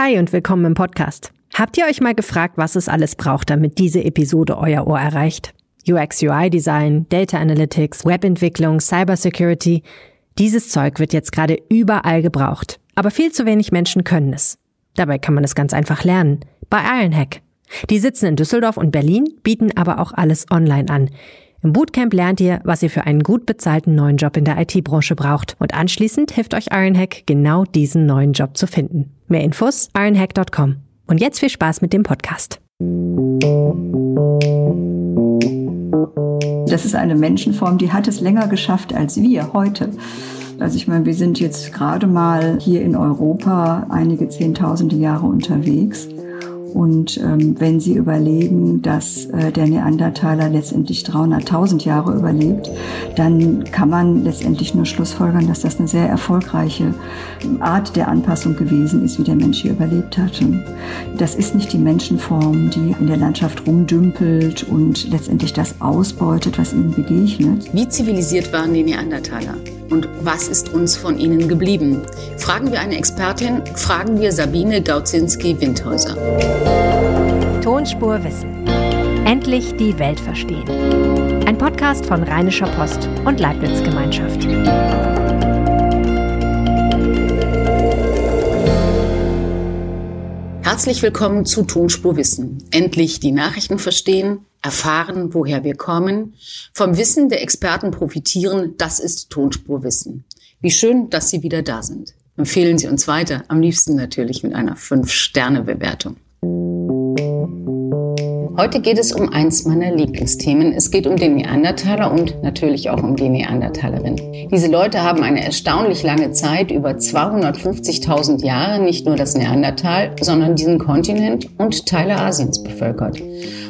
Hi und willkommen im Podcast. Habt ihr euch mal gefragt, was es alles braucht, damit diese Episode euer Ohr erreicht? UX UI Design, Data Analytics, Webentwicklung, Cybersecurity. Dieses Zeug wird jetzt gerade überall gebraucht. Aber viel zu wenig Menschen können es. Dabei kann man es ganz einfach lernen. Bei Ironhack. Die sitzen in Düsseldorf und Berlin, bieten aber auch alles online an. Im Bootcamp lernt ihr, was ihr für einen gut bezahlten neuen Job in der IT-Branche braucht. Und anschließend hilft euch Ironhack, genau diesen neuen Job zu finden. Mehr Infos ironhack.com. Und jetzt viel Spaß mit dem Podcast. Das ist eine Menschenform, die hat es länger geschafft als wir heute. Also ich meine, wir sind jetzt gerade mal hier in Europa einige Zehntausende Jahre unterwegs. Und ähm, wenn Sie überlegen, dass äh, der Neandertaler letztendlich 300.000 Jahre überlebt, dann kann man letztendlich nur schlussfolgern, dass das eine sehr erfolgreiche Art der Anpassung gewesen ist, wie der Mensch hier überlebt hat. Das ist nicht die Menschenform, die in der Landschaft rumdümpelt und letztendlich das ausbeutet, was ihnen begegnet. Wie zivilisiert waren die Neandertaler? Und was ist uns von ihnen geblieben? Fragen wir eine Expertin, fragen wir Sabine Gaudzinski-Windhäuser. Tonspur Wissen. Endlich die Welt verstehen. Ein Podcast von Rheinischer Post und Leibniz Gemeinschaft. Herzlich willkommen zu Tonspur Wissen. Endlich die Nachrichten verstehen, erfahren, woher wir kommen, vom Wissen der Experten profitieren, das ist Tonspurwissen. Wie schön, dass Sie wieder da sind. Empfehlen Sie uns weiter, am liebsten natürlich mit einer 5-Sterne-Bewertung. Heute geht es um eins meiner Lieblingsthemen. Es geht um den Neandertaler und natürlich auch um die Neandertalerin. Diese Leute haben eine erstaunlich lange Zeit, über 250.000 Jahre, nicht nur das Neandertal, sondern diesen Kontinent und Teile Asiens bevölkert.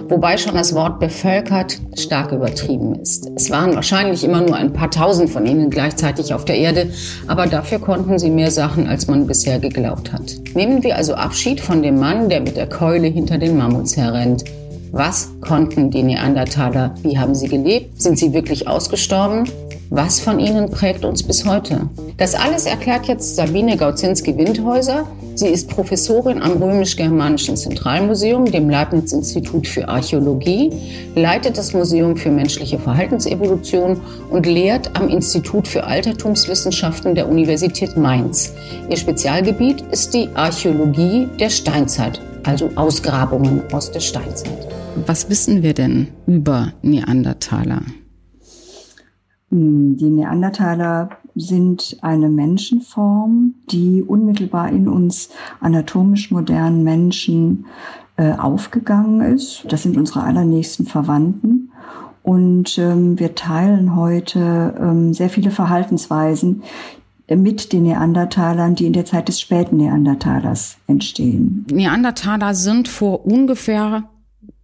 Wobei schon das Wort bevölkert stark übertrieben ist. Es waren wahrscheinlich immer nur ein paar tausend von ihnen gleichzeitig auf der Erde, aber dafür konnten sie mehr Sachen, als man bisher geglaubt hat. Nehmen wir also Abschied von dem Mann, der mit der Keule hinter den Mammuts herrennt. Was konnten die Neandertaler? Wie haben sie gelebt? Sind sie wirklich ausgestorben? Was von ihnen prägt uns bis heute? Das alles erklärt jetzt Sabine Gaudzinski-Windhäuser. Sie ist Professorin am Römisch-Germanischen Zentralmuseum, dem Leibniz-Institut für Archäologie, leitet das Museum für menschliche Verhaltensevolution und lehrt am Institut für Altertumswissenschaften der Universität Mainz. Ihr Spezialgebiet ist die Archäologie der Steinzeit, also Ausgrabungen aus der Steinzeit. Was wissen wir denn über Neandertaler? Die Neandertaler sind eine Menschenform, die unmittelbar in uns anatomisch modernen Menschen äh, aufgegangen ist. Das sind unsere allernächsten Verwandten. Und ähm, wir teilen heute ähm, sehr viele Verhaltensweisen mit den Neandertalern, die in der Zeit des späten Neandertalers entstehen. Neandertaler sind vor ungefähr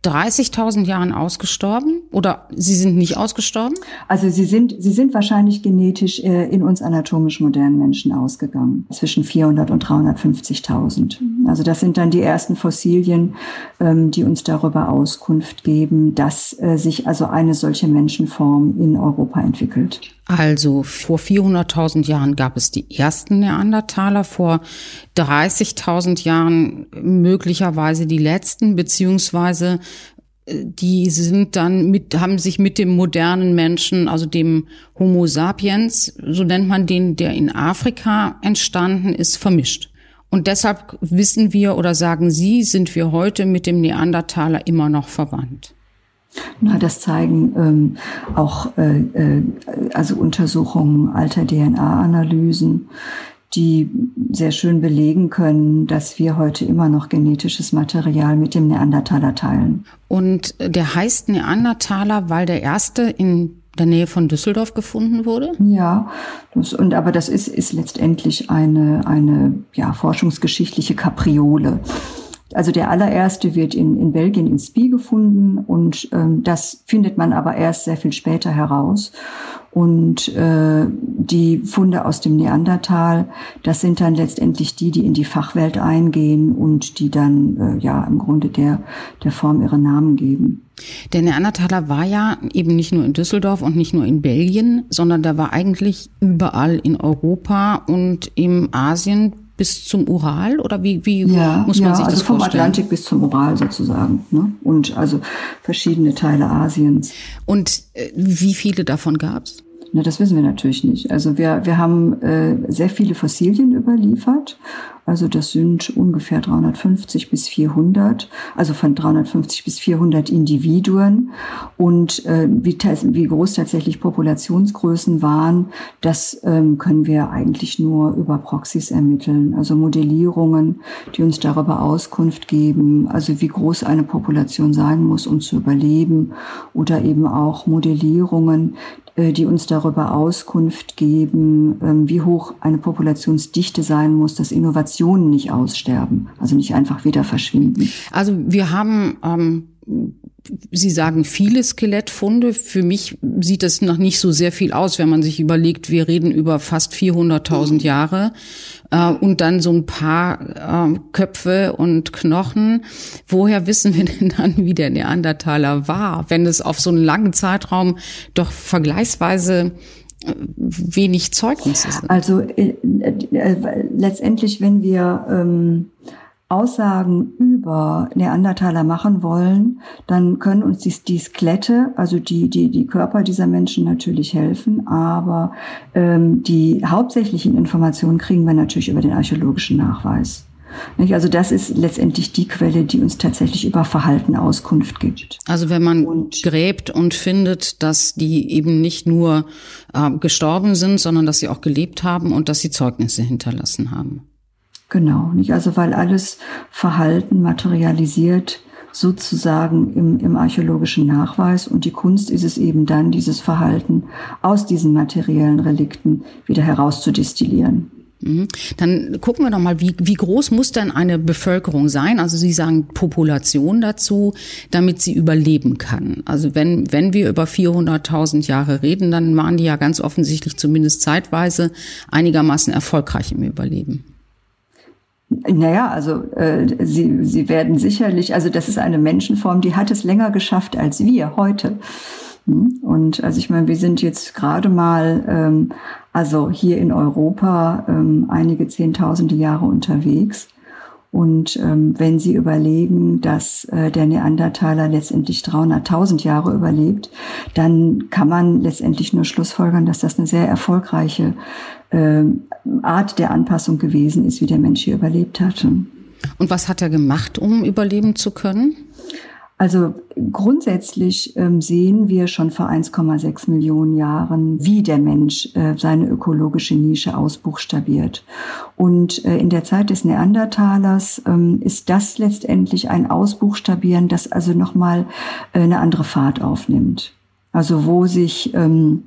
30.000 Jahren ausgestorben oder sie sind nicht ausgestorben? Also sie sind, sie sind wahrscheinlich genetisch äh, in uns anatomisch modernen Menschen ausgegangen, zwischen 400 und 350.000. Also das sind dann die ersten Fossilien, ähm, die uns darüber Auskunft geben, dass äh, sich also eine solche Menschenform in Europa entwickelt. Also vor 400.000 Jahren gab es die ersten Neandertaler, vor 30.000 Jahren möglicherweise die letzten, beziehungsweise äh, die sind dann mit, haben sich mit dem modernen Menschen, also dem Homo sapiens, so nennt man den, der in Afrika entstanden ist, vermischt. Und deshalb wissen wir oder sagen Sie, sind wir heute mit dem Neandertaler immer noch verwandt. Na, das zeigen ähm, auch äh, äh, also Untersuchungen alter DNA-Analysen, die sehr schön belegen können, dass wir heute immer noch genetisches Material mit dem Neandertaler teilen. Und der heißt Neandertaler, weil der erste in der Nähe von Düsseldorf gefunden wurde? Ja, das, und aber das ist, ist letztendlich eine, eine ja, forschungsgeschichtliche Kapriole. Also der allererste wird in, in Belgien in Spie gefunden und ähm, das findet man aber erst sehr viel später heraus. Und äh, die Funde aus dem Neandertal, das sind dann letztendlich die, die in die Fachwelt eingehen und die dann äh, ja im Grunde der, der Form ihre Namen geben. Der Neandertaler war ja eben nicht nur in Düsseldorf und nicht nur in Belgien, sondern der war eigentlich überall in Europa und im Asien bis zum Ural oder wie, wie ja, muss man ja, sich also das vom vorstellen? Atlantik bis zum Ural sozusagen. Ne? Und also verschiedene Teile Asiens. Und äh, wie viele davon gab es? Na, das wissen wir natürlich nicht. Also wir, wir haben äh, sehr viele Fossilien überliefert. Also das sind ungefähr 350 bis 400, also von 350 bis 400 Individuen. Und äh, wie, wie groß tatsächlich Populationsgrößen waren, das ähm, können wir eigentlich nur über Proxys ermitteln. Also Modellierungen, die uns darüber Auskunft geben, also wie groß eine Population sein muss, um zu überleben. Oder eben auch Modellierungen, die uns darüber Auskunft geben, ähm, wie hoch eine Populationsdichte sein muss, dass Innovationen nicht aussterben, also nicht einfach wieder verschwinden. Also wir haben ähm Sie sagen viele Skelettfunde. Für mich sieht das noch nicht so sehr viel aus, wenn man sich überlegt, wir reden über fast 400.000 Jahre äh, und dann so ein paar äh, Köpfe und Knochen. Woher wissen wir denn dann, wie der Neandertaler war, wenn es auf so einen langen Zeitraum doch vergleichsweise äh, wenig Zeugnisse sind? Also äh, äh, letztendlich, wenn wir ähm Aussagen über Neandertaler machen wollen, dann können uns die, die Skelette, also die, die, die Körper dieser Menschen natürlich helfen, aber ähm, die hauptsächlichen Informationen kriegen wir natürlich über den archäologischen Nachweis. Also das ist letztendlich die Quelle, die uns tatsächlich über Verhalten Auskunft gibt. Also wenn man und gräbt und findet, dass die eben nicht nur äh, gestorben sind, sondern dass sie auch gelebt haben und dass sie Zeugnisse hinterlassen haben. Genau, nicht? Also weil alles Verhalten materialisiert sozusagen im, im archäologischen Nachweis und die Kunst ist es eben dann, dieses Verhalten aus diesen materiellen Relikten wieder herauszudestillieren. Mhm. Dann gucken wir doch mal, wie, wie groß muss denn eine Bevölkerung sein? Also Sie sagen Population dazu, damit sie überleben kann. Also wenn, wenn wir über 400.000 Jahre reden, dann waren die ja ganz offensichtlich zumindest zeitweise einigermaßen erfolgreich im Überleben. Naja, also äh, sie, sie werden sicherlich, also das ist eine Menschenform, die hat es länger geschafft als wir heute. Hm? Und also ich meine, wir sind jetzt gerade mal, ähm, also hier in Europa ähm, einige zehntausende Jahre unterwegs. Und ähm, wenn Sie überlegen, dass äh, der Neandertaler letztendlich 300.000 Jahre überlebt, dann kann man letztendlich nur schlussfolgern, dass das eine sehr erfolgreiche Art der Anpassung gewesen ist, wie der Mensch hier überlebt hatte. Und was hat er gemacht, um überleben zu können? Also grundsätzlich ähm, sehen wir schon vor 1,6 Millionen Jahren, wie der Mensch äh, seine ökologische Nische ausbuchstabiert. Und äh, in der Zeit des Neandertalers ähm, ist das letztendlich ein Ausbuchstabieren, das also nochmal äh, eine andere Fahrt aufnimmt. Also wo sich ähm,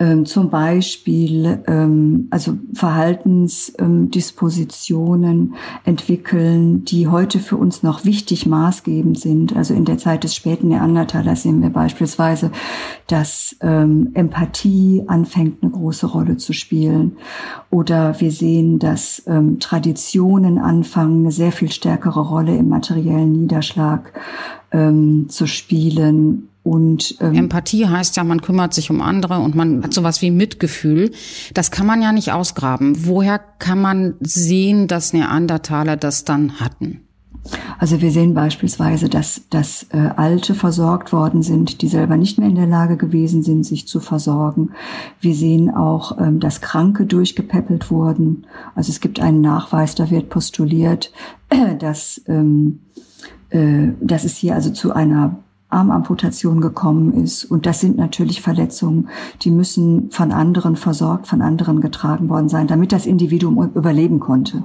ähm, zum Beispiel ähm, also Verhaltensdispositionen entwickeln, die heute für uns noch wichtig maßgebend sind. Also in der Zeit des späten Neandertalers sehen wir beispielsweise, dass ähm, Empathie anfängt eine große Rolle zu spielen. Oder wir sehen, dass ähm, Traditionen anfangen, eine sehr viel stärkere Rolle im materiellen Niederschlag ähm, zu spielen und ähm, Empathie heißt ja, man kümmert sich um andere und man hat sowas wie Mitgefühl. Das kann man ja nicht ausgraben. Woher kann man sehen, dass Neandertaler das dann hatten? Also wir sehen beispielsweise, dass, dass äh, Alte versorgt worden sind, die selber nicht mehr in der Lage gewesen sind, sich zu versorgen. Wir sehen auch, ähm, dass Kranke durchgepäppelt wurden. Also es gibt einen Nachweis, da wird postuliert, dass, ähm, äh, dass es hier also zu einer Armamputation gekommen ist. Und das sind natürlich Verletzungen, die müssen von anderen versorgt, von anderen getragen worden sein, damit das Individuum überleben konnte.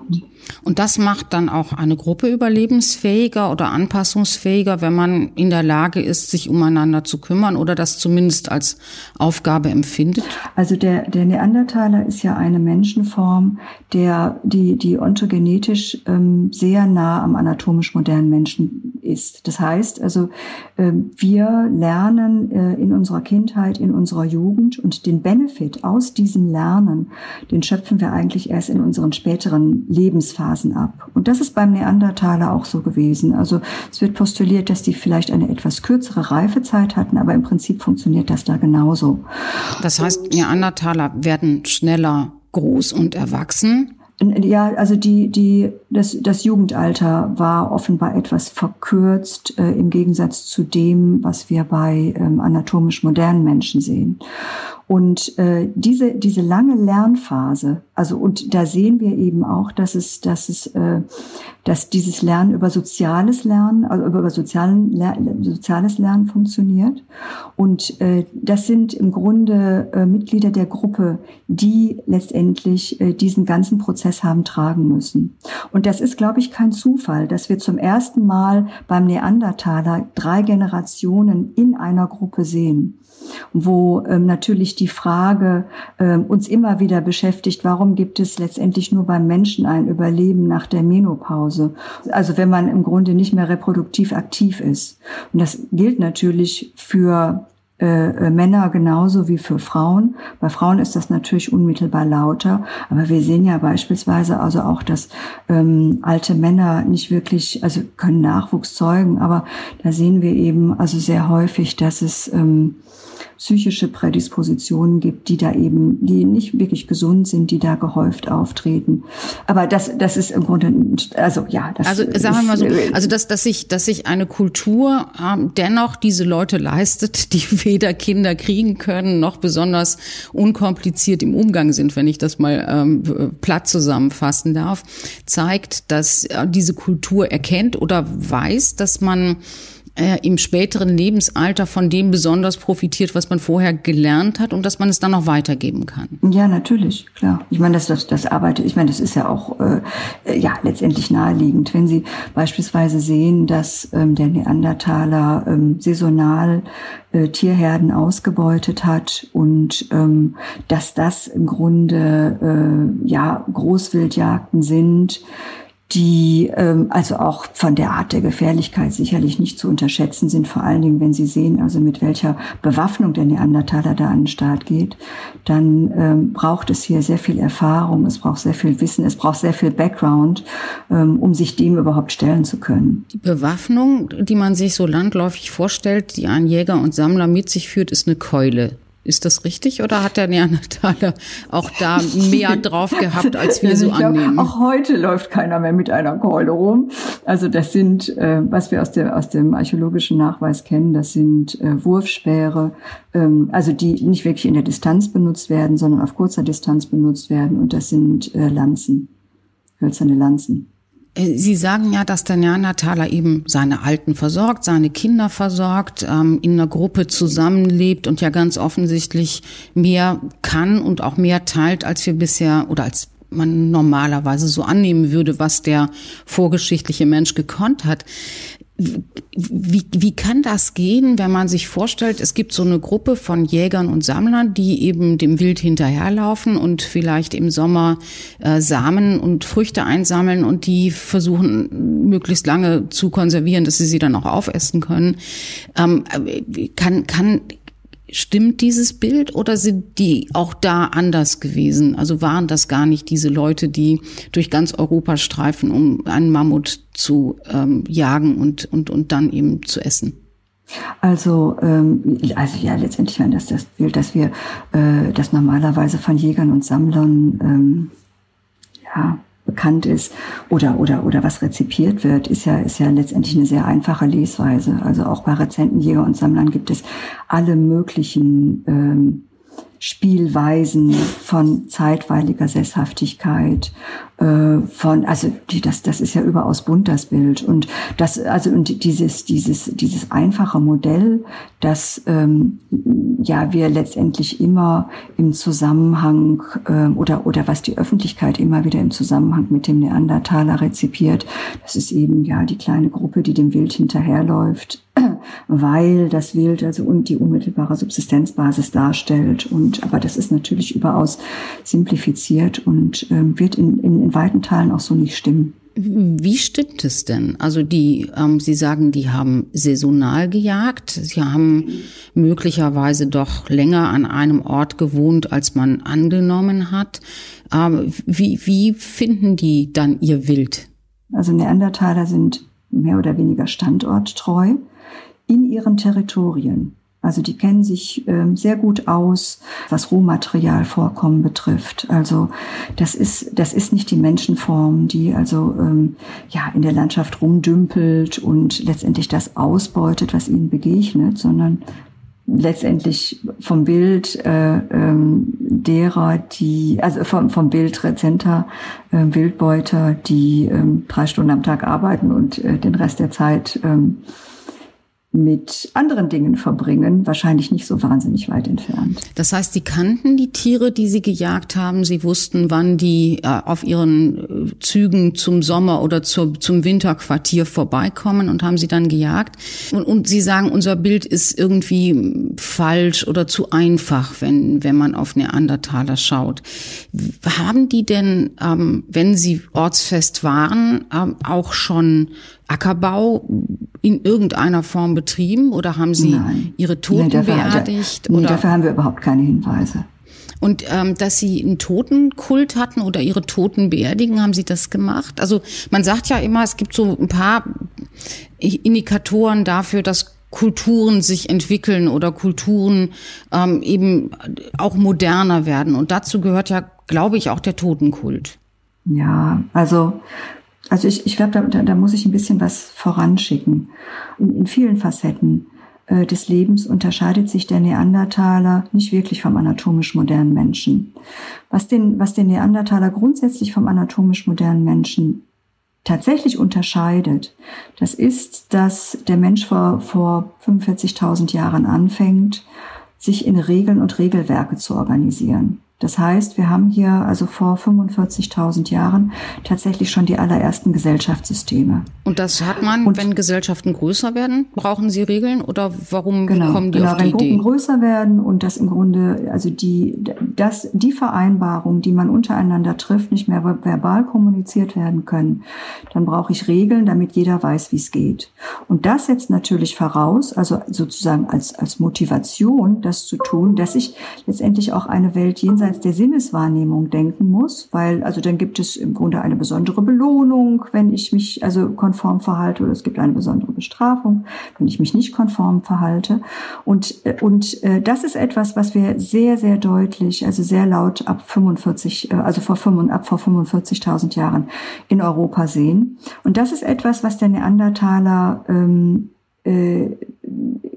Und das macht dann auch eine Gruppe überlebensfähiger oder anpassungsfähiger, wenn man in der Lage ist, sich umeinander zu kümmern oder das zumindest als Aufgabe empfindet? Also der, der Neandertaler ist ja eine Menschenform, der, die, die ontogenetisch ähm, sehr nah am anatomisch modernen Menschen ist. Das heißt also, äh, wir lernen äh, in unserer Kindheit, in unserer Jugend und den Benefit aus diesem Lernen, den schöpfen wir eigentlich erst in unseren späteren Lebensphasen ab. Und das ist beim Neandertaler auch so gewesen. Also es wird postuliert, dass die vielleicht eine etwas kürzere Reifezeit hatten, aber im Prinzip funktioniert das da genauso. Das heißt, Neandertaler werden schneller groß und erwachsen Ja, also die, die, das, das Jugendalter war offenbar etwas verkürzt äh, im Gegensatz zu dem, was wir bei ähm, anatomisch modernen Menschen sehen. Und äh, diese, diese lange Lernphase, also und da sehen wir eben auch, dass es, dass es, äh, dass dieses Lernen über soziales Lernen, also über sozialen, soziales Lernen funktioniert. Und äh, das sind im Grunde äh, Mitglieder der Gruppe, die letztendlich äh, diesen ganzen Prozess haben tragen müssen. Und das ist, glaube ich, kein Zufall, dass wir zum ersten Mal beim Neandertaler drei Generationen in einer Gruppe sehen wo ähm, natürlich die Frage ähm, uns immer wieder beschäftigt, warum gibt es letztendlich nur beim Menschen ein Überleben nach der Menopause? Also wenn man im Grunde nicht mehr reproduktiv aktiv ist. Und das gilt natürlich für äh, äh, Männer genauso wie für Frauen. Bei Frauen ist das natürlich unmittelbar lauter, aber wir sehen ja beispielsweise also auch, dass ähm, alte Männer nicht wirklich, also können Nachwuchs zeugen, aber da sehen wir eben also sehr häufig, dass es ähm, psychische Prädispositionen gibt, die da eben, die nicht wirklich gesund sind, die da gehäuft auftreten. Aber das, das ist im Grunde, also ja, das Also sagen wir mal so, äh, also dass, dass sich, dass sich eine Kultur ähm, dennoch diese Leute leistet, die weder Kinder kriegen können, noch besonders unkompliziert im Umgang sind, wenn ich das mal ähm, platt zusammenfassen darf, zeigt, dass äh, diese Kultur erkennt oder weiß, dass man äh, im späteren Lebensalter von dem besonders profitiert, was man vorher gelernt hat und dass man es dann noch weitergeben kann. Ja, natürlich, klar. Ich meine, das, das, das arbeitet, ich meine, das ist ja auch äh, ja letztendlich naheliegend. Wenn Sie beispielsweise sehen, dass ähm, der Neandertaler ähm, saisonal äh, Tierherden ausgebeutet hat und ähm, dass das im Grunde äh, ja Großwildjagden sind, die ähm, also auch von der Art der Gefährlichkeit sicherlich nicht zu unterschätzen sind, vor allen Dingen, wenn Sie sehen, also mit welcher Bewaffnung der Neandertaler da an den Start geht, dann ähm, braucht es hier sehr viel Erfahrung, es braucht sehr viel Wissen, es braucht sehr viel Background, ähm, um sich dem überhaupt stellen zu können. Die Bewaffnung, die man sich so landläufig vorstellt, die ein Jäger und Sammler mit sich führt, ist eine Keule. Ist das richtig oder hat der Neandertaler auch da mehr drauf gehabt, als wir so annehmen? Auch heute läuft keiner mehr mit einer Keule rum. Also das sind, äh, was wir aus, der, aus dem archäologischen Nachweis kennen, das sind äh, Wurfspeere, ähm, also die nicht wirklich in der Distanz benutzt werden, sondern auf kurzer Distanz benutzt werden. Und das sind äh, Lanzen, hölzerne Lanzen. Äh, Sie sagen ja, dass der Neandertaler eben seine Alten versorgt, seine Kinder versorgt, ähm, in einer Gruppe zusammenlebt und ja ganz offensichtlich mehr kann und auch mehr teilt, als wir bisher oder als man normalerweise so annehmen würde, was der vorgeschichtliche Mensch gekonnt hat. Wie, wie kann das gehen, wenn man sich vorstellt, es gibt so eine Gruppe von Jägern und Sammlern, die eben dem Wild hinterherlaufen und vielleicht im Sommer äh, Samen und Früchte einsammeln und die versuchen möglichst lange zu konservieren, dass sie sie dann auch aufessen können. Ähm, äh, kann, kann, Stimmt dieses Bild oder sind die auch da anders gewesen? Also waren das gar nicht diese Leute, die durch ganz Europa streifen, um einen Mammut zu ähm, jagen und, und, und dann eben zu essen? Also, ähm, also ja, letztendlich war das das Bild, dass wir äh, das normalerweise von Jägern und Sammlern ähm, ja, bekannt ist oder, oder, oder was rezipiert wird, ist ja, ist ja letztendlich eine sehr einfache Lesweise. Also auch bei Rezenten, Jäger und Sammlern gibt es alle möglichen ähm, Spielweisen von zeitweiliger Sesshaftigkeit, von, also die, das, das ist ja überaus bunt, das Bild. Und das, also und dieses, dieses, dieses einfache Modell, dass ähm, ja wir letztendlich immer im Zusammenhang äh, oder, oder was die Öffentlichkeit immer wieder im Zusammenhang mit dem Neandertaler rezipiert, das ist eben ja die kleine Gruppe, die dem Wild hinterherläuft, weil das Wild also und die unmittelbare Subsistenzbasis darstellt. Und aber das ist natürlich überaus simplifiziert und ähm, wird in, in, in weiten Teilen auch so nicht stimmen. Wie stimmt es denn? Also die, ähm, Sie sagen, die haben saisonal gejagt. Sie haben möglicherweise doch länger an einem Ort gewohnt, als man angenommen hat. Ähm, wie, wie finden die dann ihr Wild? Also Neandertaler sind mehr oder weniger standorttreu in ihren Territorien. Also die kennen sich ähm, sehr gut aus, was Rohmaterialvorkommen betrifft. Also das ist das ist nicht die Menschenform, die also ähm, ja in der Landschaft rumdümpelt und letztendlich das ausbeutet, was ihnen begegnet, sondern letztendlich vom Bild äh, ähm, derer, die, also vom, vom Bild rezenter äh, Wildbeuter, die ähm, drei Stunden am Tag arbeiten und äh, den Rest der Zeit ähm, mit anderen Dingen verbringen, wahrscheinlich nicht so wahnsinnig weit entfernt. Das heißt, Sie kannten die Tiere, die Sie gejagt haben. Sie wussten, wann die äh, auf ihren äh, Zügen zum Sommer oder zur, zum Winterquartier vorbeikommen und haben sie dann gejagt. Und, und Sie sagen, unser Bild ist irgendwie falsch oder zu einfach, wenn, wenn man auf Neandertaler schaut. Haben die denn, ähm, wenn Sie ortsfest waren, ähm, auch schon Ackerbau in irgendeiner Form betrieben oder haben Sie Nein. Ihre Toten nee, beerdigt? Nee, oder? dafür haben wir überhaupt keine Hinweise. Und ähm, dass Sie einen Totenkult hatten oder Ihre Toten beerdigen, haben Sie das gemacht? Also man sagt ja immer, es gibt so ein paar Indikatoren dafür, dass Kulturen sich entwickeln oder Kulturen ähm, eben auch moderner werden. Und dazu gehört ja, glaube ich, auch der Totenkult. Ja, also also ich, ich glaube, da, da muss ich ein bisschen was voranschicken. In, in vielen Facetten äh, des Lebens unterscheidet sich der Neandertaler nicht wirklich vom anatomisch modernen Menschen. Was den, was den Neandertaler grundsätzlich vom anatomisch modernen Menschen tatsächlich unterscheidet, das ist, dass der Mensch vor, vor 45.000 Jahren anfängt, sich in Regeln und Regelwerke zu organisieren. Das heißt, wir haben hier also vor 45.000 Jahren tatsächlich schon die allerersten Gesellschaftssysteme. Und das hat man, und, wenn Gesellschaften größer werden, brauchen sie Regeln oder warum genau, kommen die genau, auf die wenn Idee? Gruppen größer werden und das im Grunde, also die, das, die Vereinbarungen, die man untereinander trifft, nicht mehr verbal kommuniziert werden können, dann brauche ich Regeln, damit jeder weiß, wie es geht. Und das setzt natürlich voraus, also sozusagen als, als Motivation, das zu tun, dass ich letztendlich auch eine Welt jenseits jenseits der Sinneswahrnehmung denken muss, weil also dann gibt es im Grunde eine besondere Belohnung, wenn ich mich also konform verhalte, oder es gibt eine besondere Bestrafung, wenn ich mich nicht konform verhalte. Und, äh, und äh, das ist etwas, was wir sehr, sehr deutlich, also sehr laut ab 45, äh, also vor, 5, ab vor 45.000 Jahren in Europa sehen. Und das ist etwas, was der Neandertaler ähm, äh,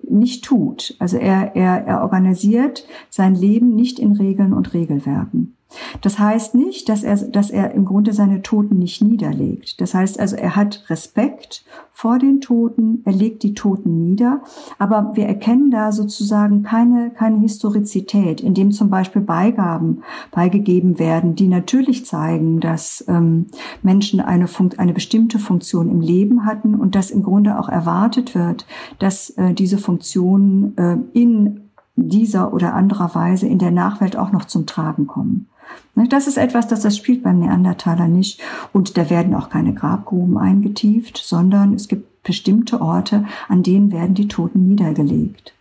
nicht tut. Also er, er, er organisiert sein Leben nicht in Regeln und Regelwerken. Das heißt nicht, dass er, dass er im Grunde seine Toten nicht niederlegt. Das heißt also, er hat Respekt vor den Toten, er legt die Toten nieder, aber wir erkennen da sozusagen keine, keine Historizität, indem zum Beispiel Beigaben beigegeben werden, die natürlich zeigen, dass ähm, Menschen eine, Funk eine bestimmte Funktion im Leben hatten und dass im Grunde auch erwartet wird, dass äh, diese Funktionen äh, in dieser oder anderer Weise in der Nachwelt auch noch zum Tragen kommen. Ne, das ist etwas, das das spielt beim Neandertaler nicht. Und da werden auch keine Grabgruben eingetieft, sondern es gibt bestimmte Orte, an denen werden die Toten niedergelegt.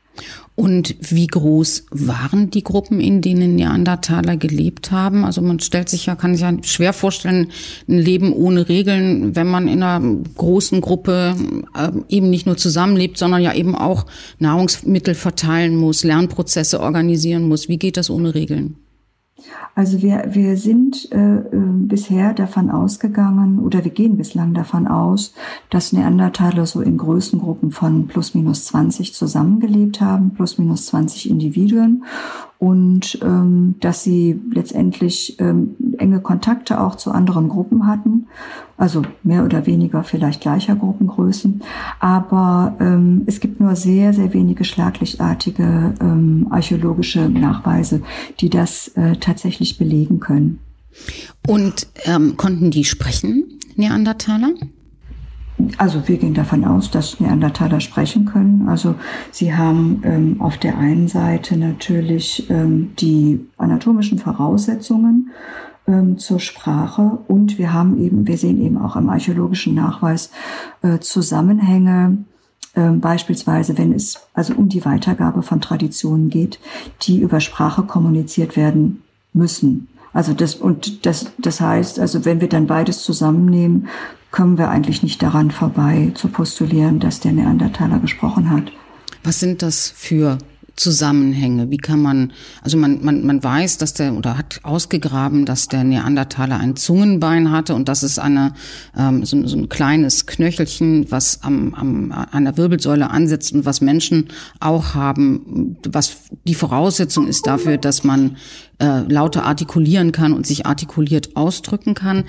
Und wie groß waren die Gruppen, in denen Neandertaler gelebt haben? Also man stellt sich ja, kann sich ja schwer vorstellen, ein Leben ohne Regeln, wenn man in einer großen Gruppe äh, eben nicht nur zusammenlebt, sondern ja eben auch Nahrungsmittel verteilen muss, Lernprozesse organisieren muss. Wie geht das ohne Regeln? Also wir, wir sind äh, äh, bisher davon ausgegangen oder wir gehen bislang davon aus, dass Neandertaler so in Größengruppen von plus minus 20 zusammengelebt haben, plus minus 20 Individuen und ähm, dass sie letztendlich ähm, enge Kontakte auch zu anderen Gruppen hatten, also mehr oder weniger vielleicht gleicher Gruppengrößen. Aber ähm, es gibt nur sehr, sehr wenige schlaglichtartige ähm, archäologische Nachweise, die das äh, tatsächlich belegen können. Und ähm, konnten die sprechen, Neandertaler? Also wir gehen davon aus, dass Neandertaler sprechen können. Also sie haben ähm, auf der einen Seite natürlich ähm, die anatomischen Voraussetzungen ähm, zur Sprache und wir haben eben, wir sehen eben auch im archäologischen Nachweis äh, Zusammenhänge, äh, beispielsweise wenn es also um die Weitergabe von Traditionen geht, die über Sprache kommuniziert werden müssen. Also das und das das heißt, also wenn wir dann beides zusammennehmen, kommen wir eigentlich nicht daran vorbei, zu postulieren, dass der Neandertaler gesprochen hat. Was sind das für Zusammenhänge? Wie kann man, also man, man, man weiß, dass der oder hat ausgegraben, dass der Neandertaler ein Zungenbein hatte und das ist eine, ähm, so, so ein kleines Knöchelchen, was am, am, an der Wirbelsäule ansetzt und was Menschen auch haben, was die Voraussetzung ist dafür, dass man äh, lauter artikulieren kann und sich artikuliert ausdrücken kann.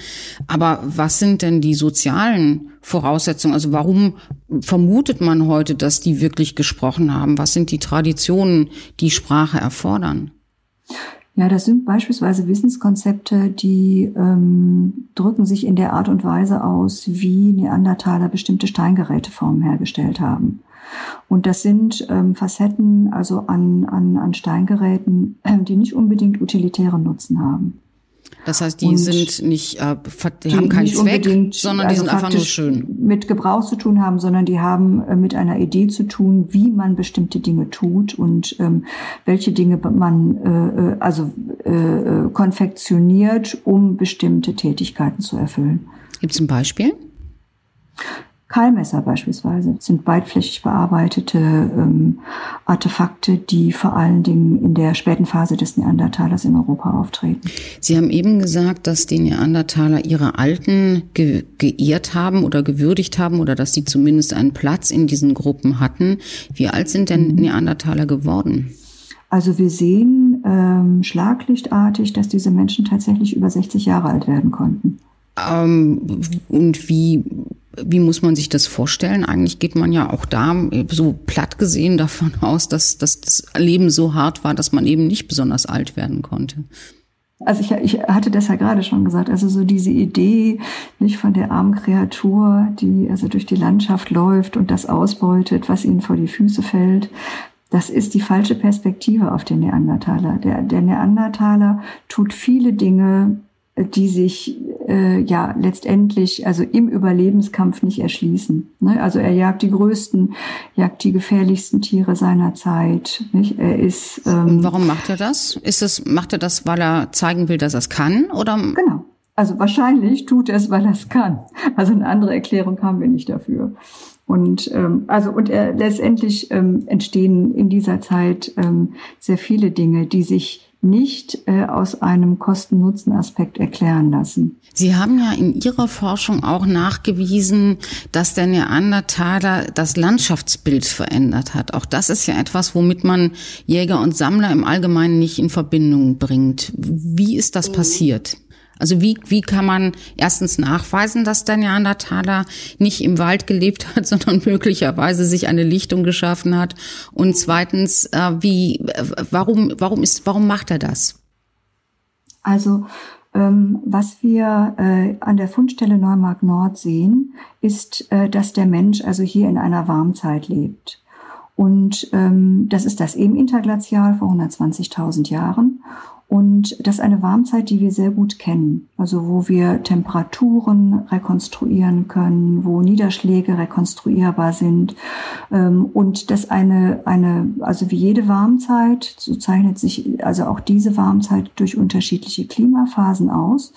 Aber was sind denn die sozialen Voraussetzungen? Also warum vermutet man heute, dass die wirklich gesprochen haben? Was sind die Traditionen, die Sprache erfordern? Ja, das sind beispielsweise Wissenskonzepte, die ähm, drücken sich in der Art und Weise aus, wie Neandertaler bestimmte Steingeräteformen hergestellt haben. Und das sind ähm, Facetten also an, an, an Steingeräten, äh, die nicht unbedingt utilitären Nutzen haben. Das heißt, die und sind nicht, äh, die, die haben keinen Zweck, sondern also die sind einfach nur schön. Mit Gebrauch zu tun haben, sondern die haben äh, mit einer Idee zu tun, wie man bestimmte Dinge tut und ähm, welche Dinge man äh, äh also äh, äh, konfektioniert, um bestimmte Tätigkeiten zu erfüllen. Gibt es ein Beispiel? Keilmesser beispielsweise sind beidflächig bearbeitete ähm, Artefakte, die vor allen Dingen in der späten Phase des Neandertalers in Europa auftreten. Sie haben eben gesagt, dass die Neandertaler ihre Alten ge geehrt haben oder gewürdigt haben oder dass sie zumindest einen Platz in diesen Gruppen hatten. Wie alt sind denn mhm. Neandertaler geworden? Also wir sehen ähm, schlaglichtartig, dass diese Menschen tatsächlich über 60 Jahre alt werden konnten. Ähm, und wie wie muss man sich das vorstellen? Eigentlich geht man ja auch da so platt gesehen davon aus, dass, dass das Leben so hart war, dass man eben nicht besonders alt werden konnte. Also ich, ich hatte das ja gerade schon gesagt, also so diese Idee nicht von der armen Kreatur, die also durch die Landschaft läuft und das ausbeutet, was ihnen vor die Füße fällt, das ist die falsche Perspektive auf den Neandertaler. Der, der Neandertaler tut viele Dinge, die sich äh, ja letztendlich also im Überlebenskampf nicht erschließen. Ne? Also er jagt die größten, jagt die gefährlichsten Tiere seiner Zeit. Nicht? Er ist. Ähm, Und warum macht er das? Ist es macht er das, weil er zeigen will, dass er es kann, oder? Genau. Also wahrscheinlich tut er es, weil er es kann. Also eine andere Erklärung haben wir nicht dafür. Und ähm, also und er, letztendlich ähm, entstehen in dieser Zeit ähm, sehr viele Dinge, die sich nicht äh, aus einem Kosten-Nutzen-Aspekt erklären lassen. Sie haben ja in Ihrer Forschung auch nachgewiesen, dass der Neandertaler das Landschaftsbild verändert hat. Auch das ist ja etwas, womit man Jäger und Sammler im Allgemeinen nicht in Verbindung bringt. Wie ist das mhm. passiert? Also wie, wie kann man erstens nachweisen, dass der Neandertaler nicht im Wald gelebt hat, sondern möglicherweise sich eine Lichtung geschaffen hat? Und zweitens, äh, wie, warum, warum ist, warum macht er das? Also, ähm, was wir äh, an der Fundstelle Neumark Nord sehen, ist, äh, dass der Mensch also hier in einer Warmzeit lebt. Und ähm, das ist das eben Interglazial vor 120.000 Jahren. Und das ist eine Warmzeit, die wir sehr gut kennen. Also wo wir Temperaturen rekonstruieren können, wo Niederschläge rekonstruierbar sind. Ähm, und das eine, eine, also wie jede Warmzeit, so zeichnet sich also auch diese Warmzeit durch unterschiedliche Klimaphasen aus.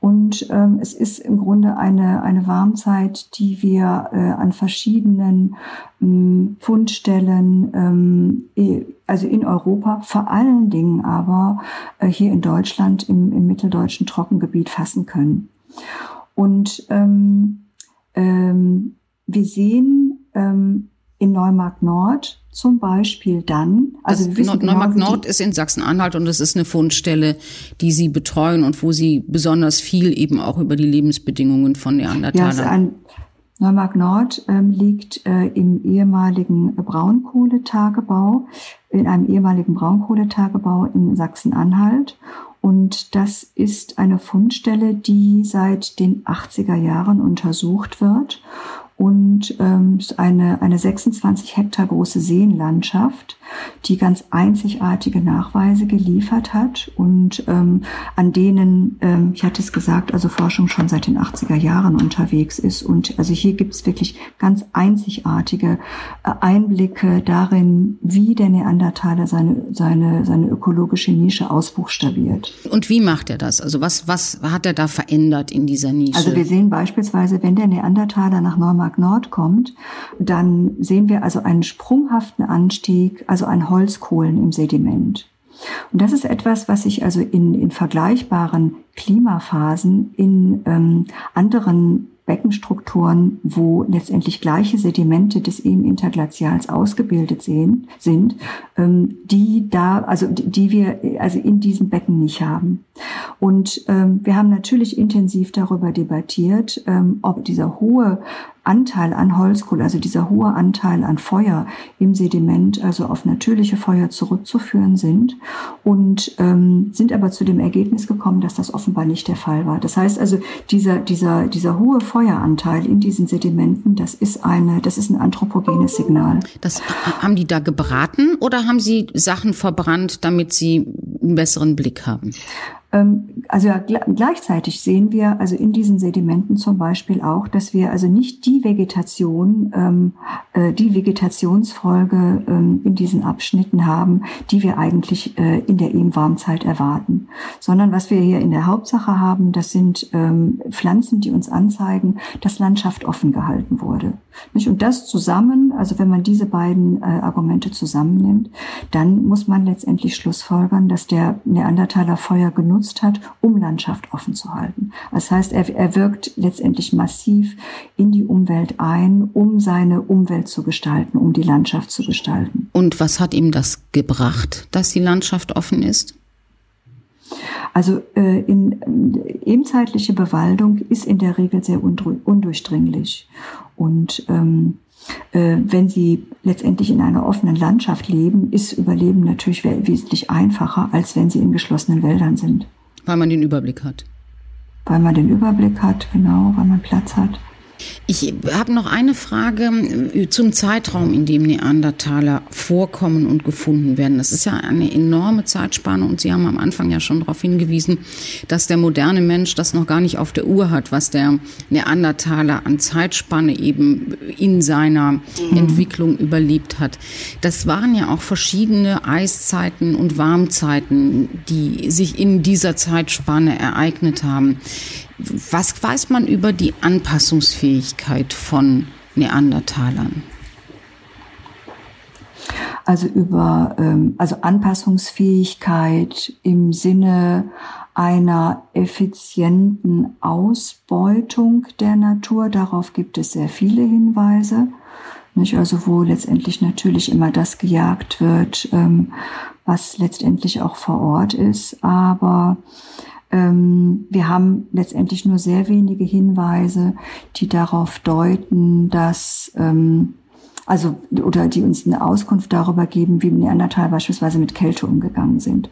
Und ähm, es ist im Grunde eine, eine Warmzeit, die wir äh, an verschiedenen ähm, Fundstellen, ähm, also in Europa, vor allen Dingen aber äh, hier in Deutschland im, im mitteldeutschen Trockengebiet fassen können. Und ähm, ähm, wir sehen ähm, in Neumarkt Nord zum Beispiel dann, also das wissen genau, Neumarkt Nord ist in Sachsen-Anhalt und es ist eine Fundstelle, die Sie betreuen und wo Sie besonders viel eben auch über die Lebensbedingungen von Neandertalern. Ja, ein, Neumarkt Nord ähm, liegt äh, im ehemaligen Braunkohletagebau, in einem ehemaligen Braunkohletagebau in Sachsen-Anhalt. Und das ist eine Fundstelle, die seit den 80er Jahren untersucht wird und ähm, eine, eine 26 Hektar große Seenlandschaft, die ganz einzigartige Nachweise geliefert hat und ähm, an denen, ähm, ich hatte es gesagt, also Forschung schon seit den 80er Jahren unterwegs ist. Und also hier gibt es wirklich ganz einzigartige äh, Einblicke darin, wie der Neandertaler seine, seine, seine ökologische Nische ausbuchstabiert. Und wie macht er das? Also was, was hat er da verändert in dieser Nische? Also wir sehen beispielsweise, wenn der Neandertaler nach Norma Neumark Nord kommt, dann sehen wir also einen sprunghaften Anstieg, also an Holzkohlen im Sediment. Und das ist etwas, was sich also in, in vergleichbaren Klimaphasen in ähm, anderen Beckenstrukturen, wo letztendlich gleiche Sedimente des eben Interglazials ausgebildet sehen, sind, ähm, die da, also die wir also in diesem Becken nicht haben. Und ähm, wir haben natürlich intensiv darüber debattiert, ähm, ob dieser hohe Anteil an Holzkohle, also dieser hohe Anteil an Feuer im Sediment, also auf natürliche Feuer zurückzuführen sind und ähm, sind aber zu dem Ergebnis gekommen, dass das offenbar nicht der Fall war. Das heißt also, dieser, dieser, dieser hohe Feueranteil in diesen Sedimenten, das ist eine, das ist ein anthropogenes Signal. Das haben die da gebraten oder haben sie Sachen verbrannt, damit sie einen besseren Blick haben? Ähm, also ja, gleichzeitig sehen wir also in diesen Sedimenten zum Beispiel auch, dass wir also nicht die Vegetation, ähm, äh, die Vegetationsfolge ähm, in diesen Abschnitten haben, die wir eigentlich äh, in der Ebenwarmzeit erwarten, sondern was wir hier in der Hauptsache haben, das sind Pflanzen, die uns anzeigen, dass Landschaft offen gehalten wurde. Und das zusammen, also wenn man diese beiden äh, Argumente zusammennimmt, dann muss man letztendlich schlussfolgern, dass der Neandertaler Feuer genutzt hat, um Landschaft offen zu halten. Das heißt, er, er wirkt letztendlich massiv in die Umwelt ein, um seine Umwelt zu gestalten, um die Landschaft zu gestalten. Und was hat ihm das gebracht, dass die Landschaft offen ist? Also äh, in äh, ebenzeitliche Bewaldung ist in der Regel sehr undurchdringlich. Und ähm, äh, wenn sie letztendlich in einer offenen Landschaft leben, ist Überleben natürlich wesentlich einfacher, als wenn sie in geschlossenen Wäldern sind. Weil man den Überblick hat. Weil man den Überblick hat, genau, weil man Platz hat. Ich habe noch eine Frage äh, zum Zeitraum, in dem Neandertaler vorkommen und gefunden werden. Das ist ja eine enorme Zeitspanne und Sie haben am Anfang ja schon darauf hingewiesen, dass der moderne Mensch das noch gar nicht auf der Uhr hat, was der Neandertaler an Zeitspanne eben in seiner mhm. Entwicklung überlebt hat. Das waren ja auch verschiedene Eiszeiten und Warmzeiten, die sich in dieser Zeitspanne ereignet haben. Was weiß man über die Anpassungsfähigkeit von Neandertalern? Also über ähm, also Anpassungsfähigkeit im Sinne einer effizienten Ausbeutung der Natur. Darauf gibt es sehr viele Hinweise. Nicht? Also wo letztendlich natürlich immer das gejagt wird, ähm, was letztendlich auch vor Ort ist. Aber wir haben letztendlich nur sehr wenige Hinweise, die darauf deuten, dass ähm, also oder die uns eine Auskunft darüber geben, wie Neandertal beispielsweise mit Kälte umgegangen sind.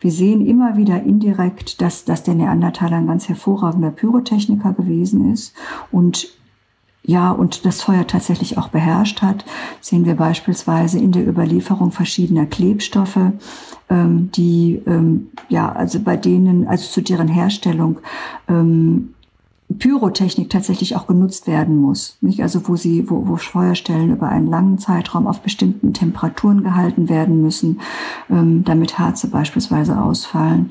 Wir sehen immer wieder indirekt, dass, dass der Neandertaler ein ganz hervorragender Pyrotechniker gewesen ist und ja, und das Feuer tatsächlich auch beherrscht hat, sehen wir beispielsweise in der Überlieferung verschiedener Klebstoffe, ähm, die ähm, ja, also bei denen, also zu deren Herstellung ähm, Pyrotechnik tatsächlich auch genutzt werden muss. Nicht? Also wo sie, wo, wo Feuerstellen über einen langen Zeitraum auf bestimmten Temperaturen gehalten werden müssen, ähm, damit Harze beispielsweise ausfallen.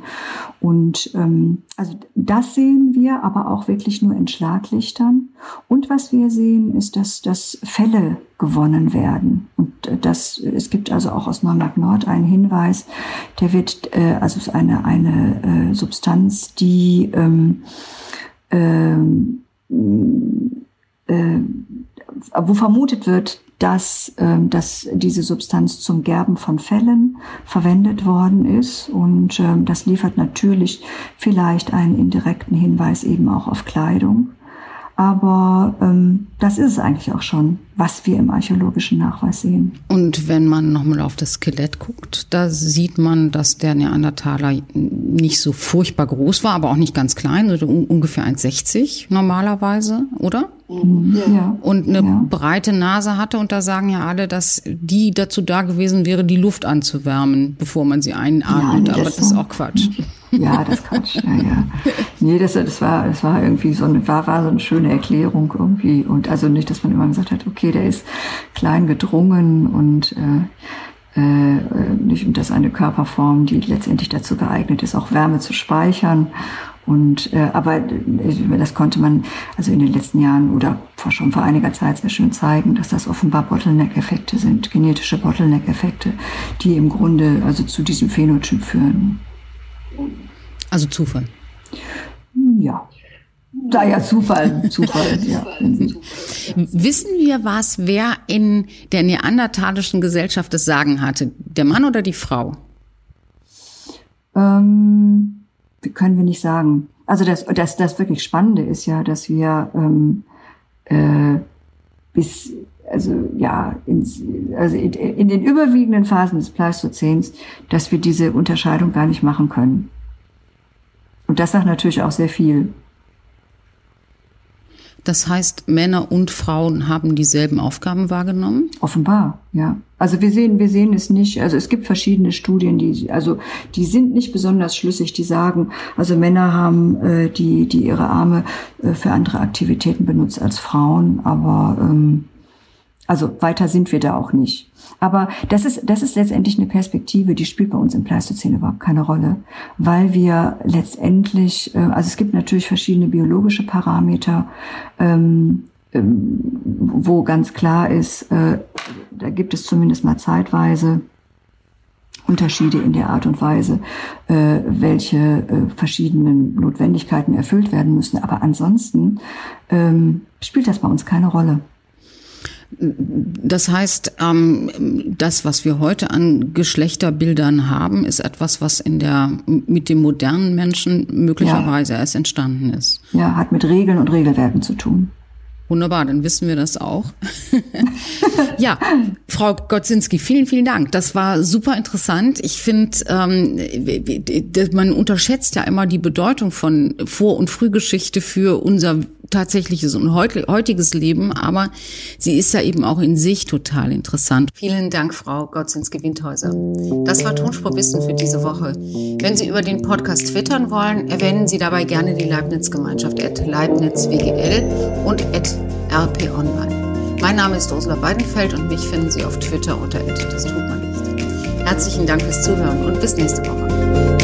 Und ähm, also das sehen wir, aber auch wirklich nur in Schlaglichtern. Und was wir sehen, ist, dass, dass Fälle gewonnen werden. Und das, es gibt also auch aus Neumark Nord einen Hinweis, der wird, äh, also ist eine, eine äh, Substanz, die ähm, ähm, äh, wo vermutet wird, dass, äh, dass diese Substanz zum Gerben von Fellen verwendet worden ist. Und äh, das liefert natürlich vielleicht einen indirekten Hinweis eben auch auf Kleidung. Aber ähm, das ist es eigentlich auch schon, was wir im archäologischen Nachweis sehen. Und wenn man nochmal auf das Skelett guckt, da sieht man, dass der Neandertaler nicht so furchtbar groß war, aber auch nicht ganz klein, also ungefähr 1,60 normalerweise, oder? Mhm. Ja. Und eine ja. breite Nase hatte. Und da sagen ja alle, dass die dazu da gewesen wäre, die Luft anzuwärmen, bevor man sie einatmet. Ja, aber das ist auch Quatsch. Ja, das Quatsch. Ja, ja. Nee, das, das war, das war irgendwie so eine, war, war so eine schöne Erklärung irgendwie. Und also nicht, dass man immer gesagt hat, okay, der ist klein gedrungen und äh, äh, nicht, und das eine Körperform, die letztendlich dazu geeignet ist, auch Wärme zu speichern Und äh, aber äh, das konnte man also in den letzten Jahren oder vor, schon vor einiger Zeit sehr schön zeigen, dass das offenbar Bottleneck-Effekte sind, genetische Bottleneck-Effekte, die im Grunde also zu diesem Phänotyp führen. Also Zufall. Ja. Da ja Zufall, Zufall, ja. Wissen wir was, wer in der neandertalischen Gesellschaft das Sagen hatte? Der Mann oder die Frau? Ähm, können wir nicht sagen. Also das, das, das wirklich Spannende ist ja, dass wir ähm, äh, bis, also ja, ins, also in, in den überwiegenden Phasen des Pleistozäns, dass wir diese Unterscheidung gar nicht machen können. Und das sagt natürlich auch sehr viel. Das heißt, Männer und Frauen haben dieselben Aufgaben wahrgenommen? Offenbar, ja. Also wir sehen, wir sehen es nicht. Also es gibt verschiedene Studien, die, also die sind nicht besonders schlüssig. Die sagen, also Männer haben äh, die, die ihre Arme äh, für andere Aktivitäten benutzt als Frauen, aber ähm, also weiter sind wir da auch nicht. Aber das ist, das ist letztendlich eine Perspektive, die spielt bei uns im Pleistozän überhaupt keine Rolle, weil wir letztendlich, äh, also es gibt natürlich verschiedene biologische Parameter, ähm, ähm, wo ganz klar ist, äh, da gibt es zumindest mal zeitweise Unterschiede in der Art und Weise, äh, welche verschiedenen Notwendigkeiten erfüllt werden müssen. Aber ansonsten ähm, spielt das bei uns keine Rolle. Das heißt, ähm, das, was wir heute an Geschlechterbildern haben, ist etwas, was in der, mit dem modernen Menschen möglicherweise ja. erst entstanden ist. Ja, hat mit Regeln und Regelwerken zu tun. Wunderbar, dann wissen wir das auch. ja, Frau Gotzinski, vielen, vielen Dank. Das war super interessant. Ich finde, ähm, man unterschätzt ja immer die Bedeutung von Vor- und Frühgeschichte für unser tatsächliches und heutiges Leben, aber sie ist ja eben auch in sich total interessant. Vielen Dank, Frau Gotzinski-Windhäuser. Das war Tonspurwissen für diese Woche. Wenn Sie über den Podcast twittern wollen, erwähnen Sie dabei gerne die Leibniz-Gemeinschaft at leibnizwgl und at rponline. Mein Name ist Ursula Weidenfeld und mich finden Sie auf Twitter unter das tut. Herzlichen Dank fürs Zuhören und bis nächste Woche.